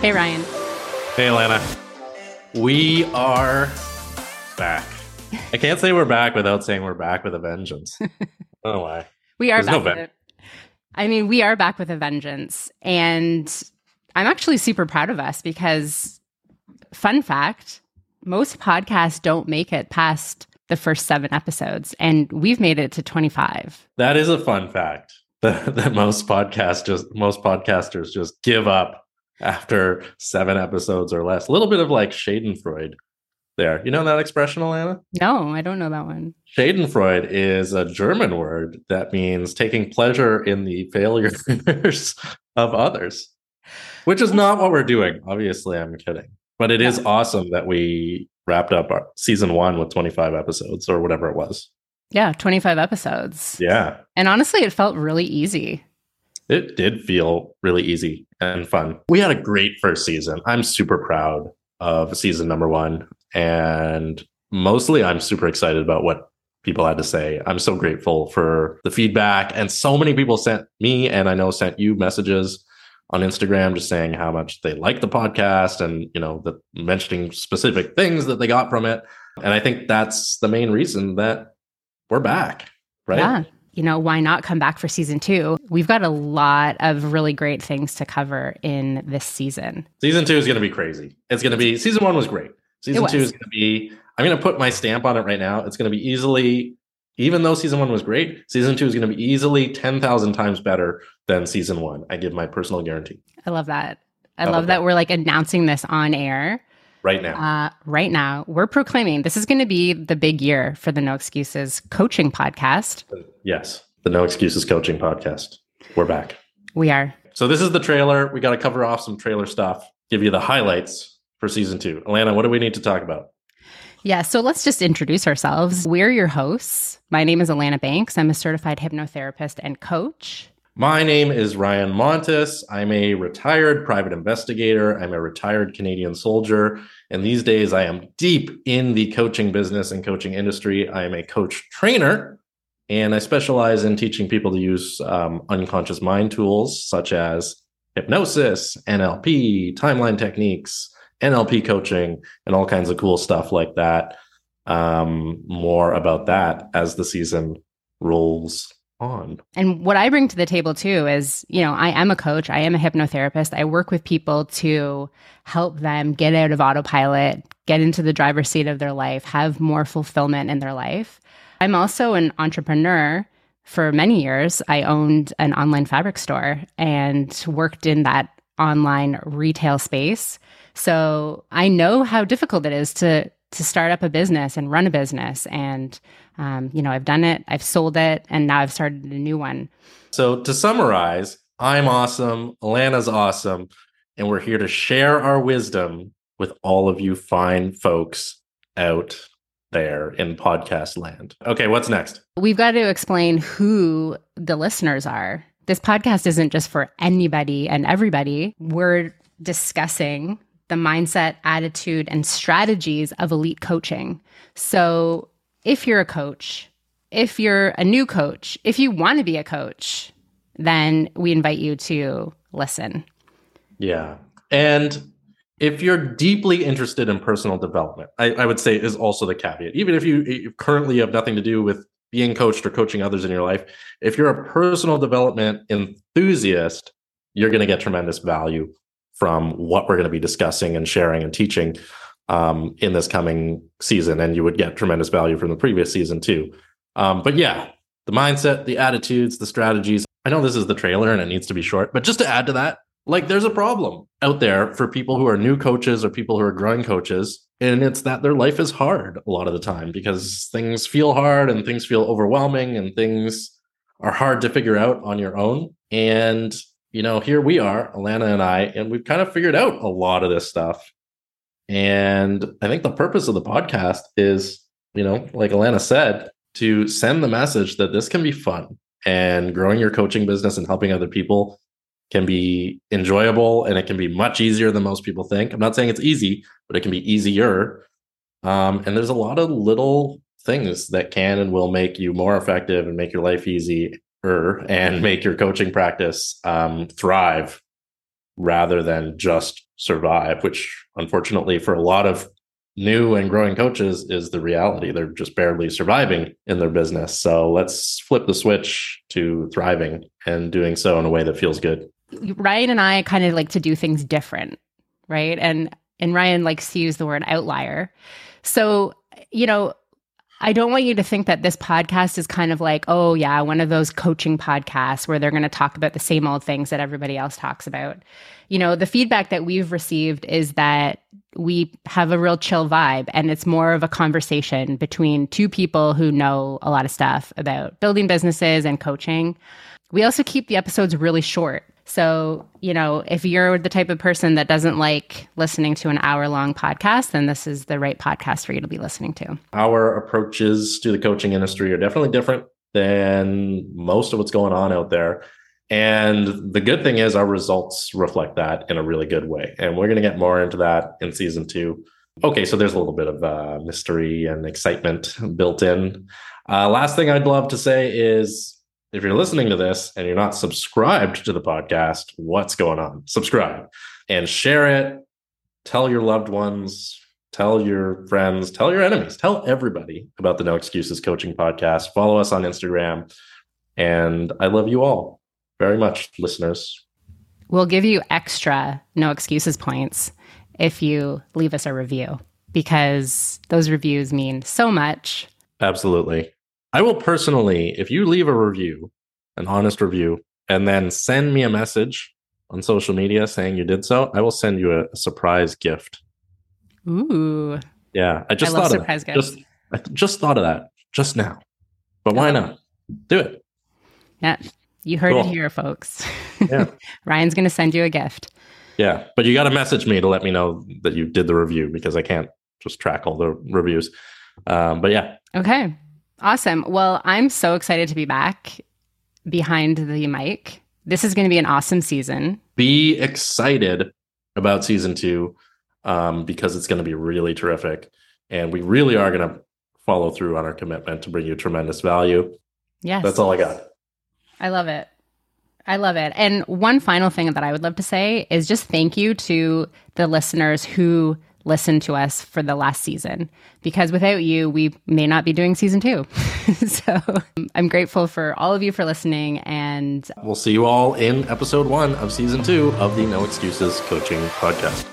Hey, Ryan. Hey, Alanna. We are back. I can't say we're back without saying we're back with a vengeance. I don't know why. We are There's back. no with ven-. I mean, we are back with a vengeance. And I'm actually super proud of us because, fun fact, most podcasts don't make it past the first seven episodes, and we've made it to 25. That is a fun fact that, that most podcasts just most podcasters just give up after seven episodes or less. A little bit of like Schadenfreude there. You know that expression, Alanna? No, I don't know that one. Schadenfreude is a German word that means taking pleasure in the failures of others, which is not what we're doing. Obviously, I'm kidding. But it is awesome that we wrapped up our season one with 25 episodes or whatever it was. Yeah, 25 episodes. Yeah, And honestly, it felt really easy. It did feel really easy and fun. We had a great first season. I'm super proud of season number one. And mostly, I'm super excited about what people had to say. I'm so grateful for the feedback. And so many people sent me, and I know sent you messages on Instagram just saying how much they like the podcast and, you know, the mentioning specific things that they got from it. And I think that's the main reason that we're back, right? Yeah. You know, why not come back for season two? We've got a lot of really great things to cover in this season. Season two is going to be crazy. It's going to be season one was great. Season two is going to be. I'm going to put my stamp on it right now. It's going to be easily, even though season one was great, season two is going to be easily ten thousand times better than season one. I give my personal guarantee I love that. I, I love love that that. we're like announcing this on air right now. uh, right now. We're proclaiming this is going to be the big year for the No Excuses coaching podcast. yes, the No Excuses Coaching Podcast. We're back. We are. So this is the trailer. We got to cover off some trailer stuff. Give you the highlights for season two. Alanna, what do we need to talk about? Yeah, so let's just introduce ourselves. We're your hosts. My name is Alanna Banks. I'm a certified hypnotherapist and coach. My name is Ryan Montis. I'm a retired private investigator. I'm a retired Canadian soldier. And these days, I am deep in the coaching business and coaching industry. I am a coach trainer, and I specialize in teaching people to use um, unconscious mind tools such as hypnosis, NLP, timeline techniques, NLP coaching, and all kinds of cool stuff like that. Um, more about that as the season rolls on. And what I bring to the table too is, you know, I am a coach, I am a hypnotherapist. I work with people to help them get out of autopilot, get into the driver's seat of their life, have more fulfillment in their life. I'm also an entrepreneur. For many years, I owned an online fabric store and worked in that online retail space. So I know how difficult it is to to start up a business and run a business. And um, you know, I've done it, I've sold it, and now I've started a new one. So to summarize, I'm awesome, Alanna's awesome, and we're here to share our wisdom with all of you fine folks out there in podcast land. Okay, what's next? We've got to explain who the listeners are. This podcast isn't just for anybody and everybody. We're discussing the mindset, attitude, and strategies of elite coaching. So, if you're a coach, if you're a new coach, if you want to be a coach, then we invite you to listen. Yeah. And if you're deeply interested in personal development, I, I would say is also the caveat. Even if you, you currently have nothing to do with being coached or coaching others in your life, if you're a personal development enthusiast, you're going to get tremendous value from what we're going to be discussing and sharing and teaching um, in this coming season. And you would get tremendous value from the previous season too. Um, but yeah, the mindset, the attitudes, the strategies. I know this is the trailer and it needs to be short, but just to add to that, like there's a problem out there for people who are new coaches or people who are growing coaches. And it's that their life is hard a lot of the time because things feel hard and things feel overwhelming and things are hard to figure out on your own. And, you know, here we are, Alanna and I, and we've kind of figured out a lot of this stuff. And I think the purpose of the podcast is, you know, like Alanna said, to send the message that this can be fun and growing your coaching business and helping other people can be enjoyable and it can be much easier than most people think. I'm not saying it's easy, but it can be easier. Um, and there's a lot of little things that can and will make you more effective and make your life easier and make your coaching practice um, thrive rather than just survive, which unfortunately for a lot of new and growing coaches is the reality. They're just barely surviving in their business. So let's flip the switch to thriving and doing so in a way that feels good. Ryan and I kind of like to do things different, right? And and Ryan likes to use the word outlier. So, you know, I don't want you to think that this podcast is kind of like, oh, yeah, one of those coaching podcasts where they're going to talk about the same old things that everybody else talks about. You know, the feedback that we've received is that we have a real chill vibe and it's more of a conversation between two people who know a lot of stuff about building businesses and coaching. We also keep the episodes really short. So, you know, if you're the type of person that doesn't like listening to an hour long podcast, then this is the right podcast for you to be listening to. Our approaches to the coaching industry are definitely different than most of what's going on out there. And the good thing is, our results reflect that in a really good way. And we're going to get more into that in season two. Okay, so there's a little bit of uh, mystery and excitement built in. Uh, last thing I'd love to say is if you're listening to this and you're not subscribed to the podcast, what's going on? Subscribe and share it. Tell your loved ones, tell your friends, tell your enemies, tell everybody about the No Excuses Coaching Podcast. Follow us on Instagram. And I love you all very much, listeners. We'll give you extra No Excuses points if you leave us a review because those reviews mean so much. Absolutely. I will personally, if you leave a review, an honest review, and then send me a message on social media saying you did so, I will send you a, a surprise gift. Ooh. Yeah, I just I thought of that. Just, I just thought of that just now. But why not? Do it. Yeah, you heard cool. it here, folks. Yeah. Ryan's going to send you a gift. Yeah, but you got to message me to let me know that you did the review because I can't just track all the reviews. Um, but yeah. Okay. Awesome. Well, I'm so excited to be back behind the mic. This is going to be an awesome season. Be excited about season two um, because it's going to be really terrific. And we really are going to follow through on our commitment to bring you tremendous value. Yes. That's all I got. I love it. I love it. And one final thing that I would love to say is just thank you to the listeners who listened to us for the last season because without you, we may not be doing season two. so um, I'm grateful for all of you for listening. And we'll see you all in episode one of season two of the No Excuses Coaching Podcast.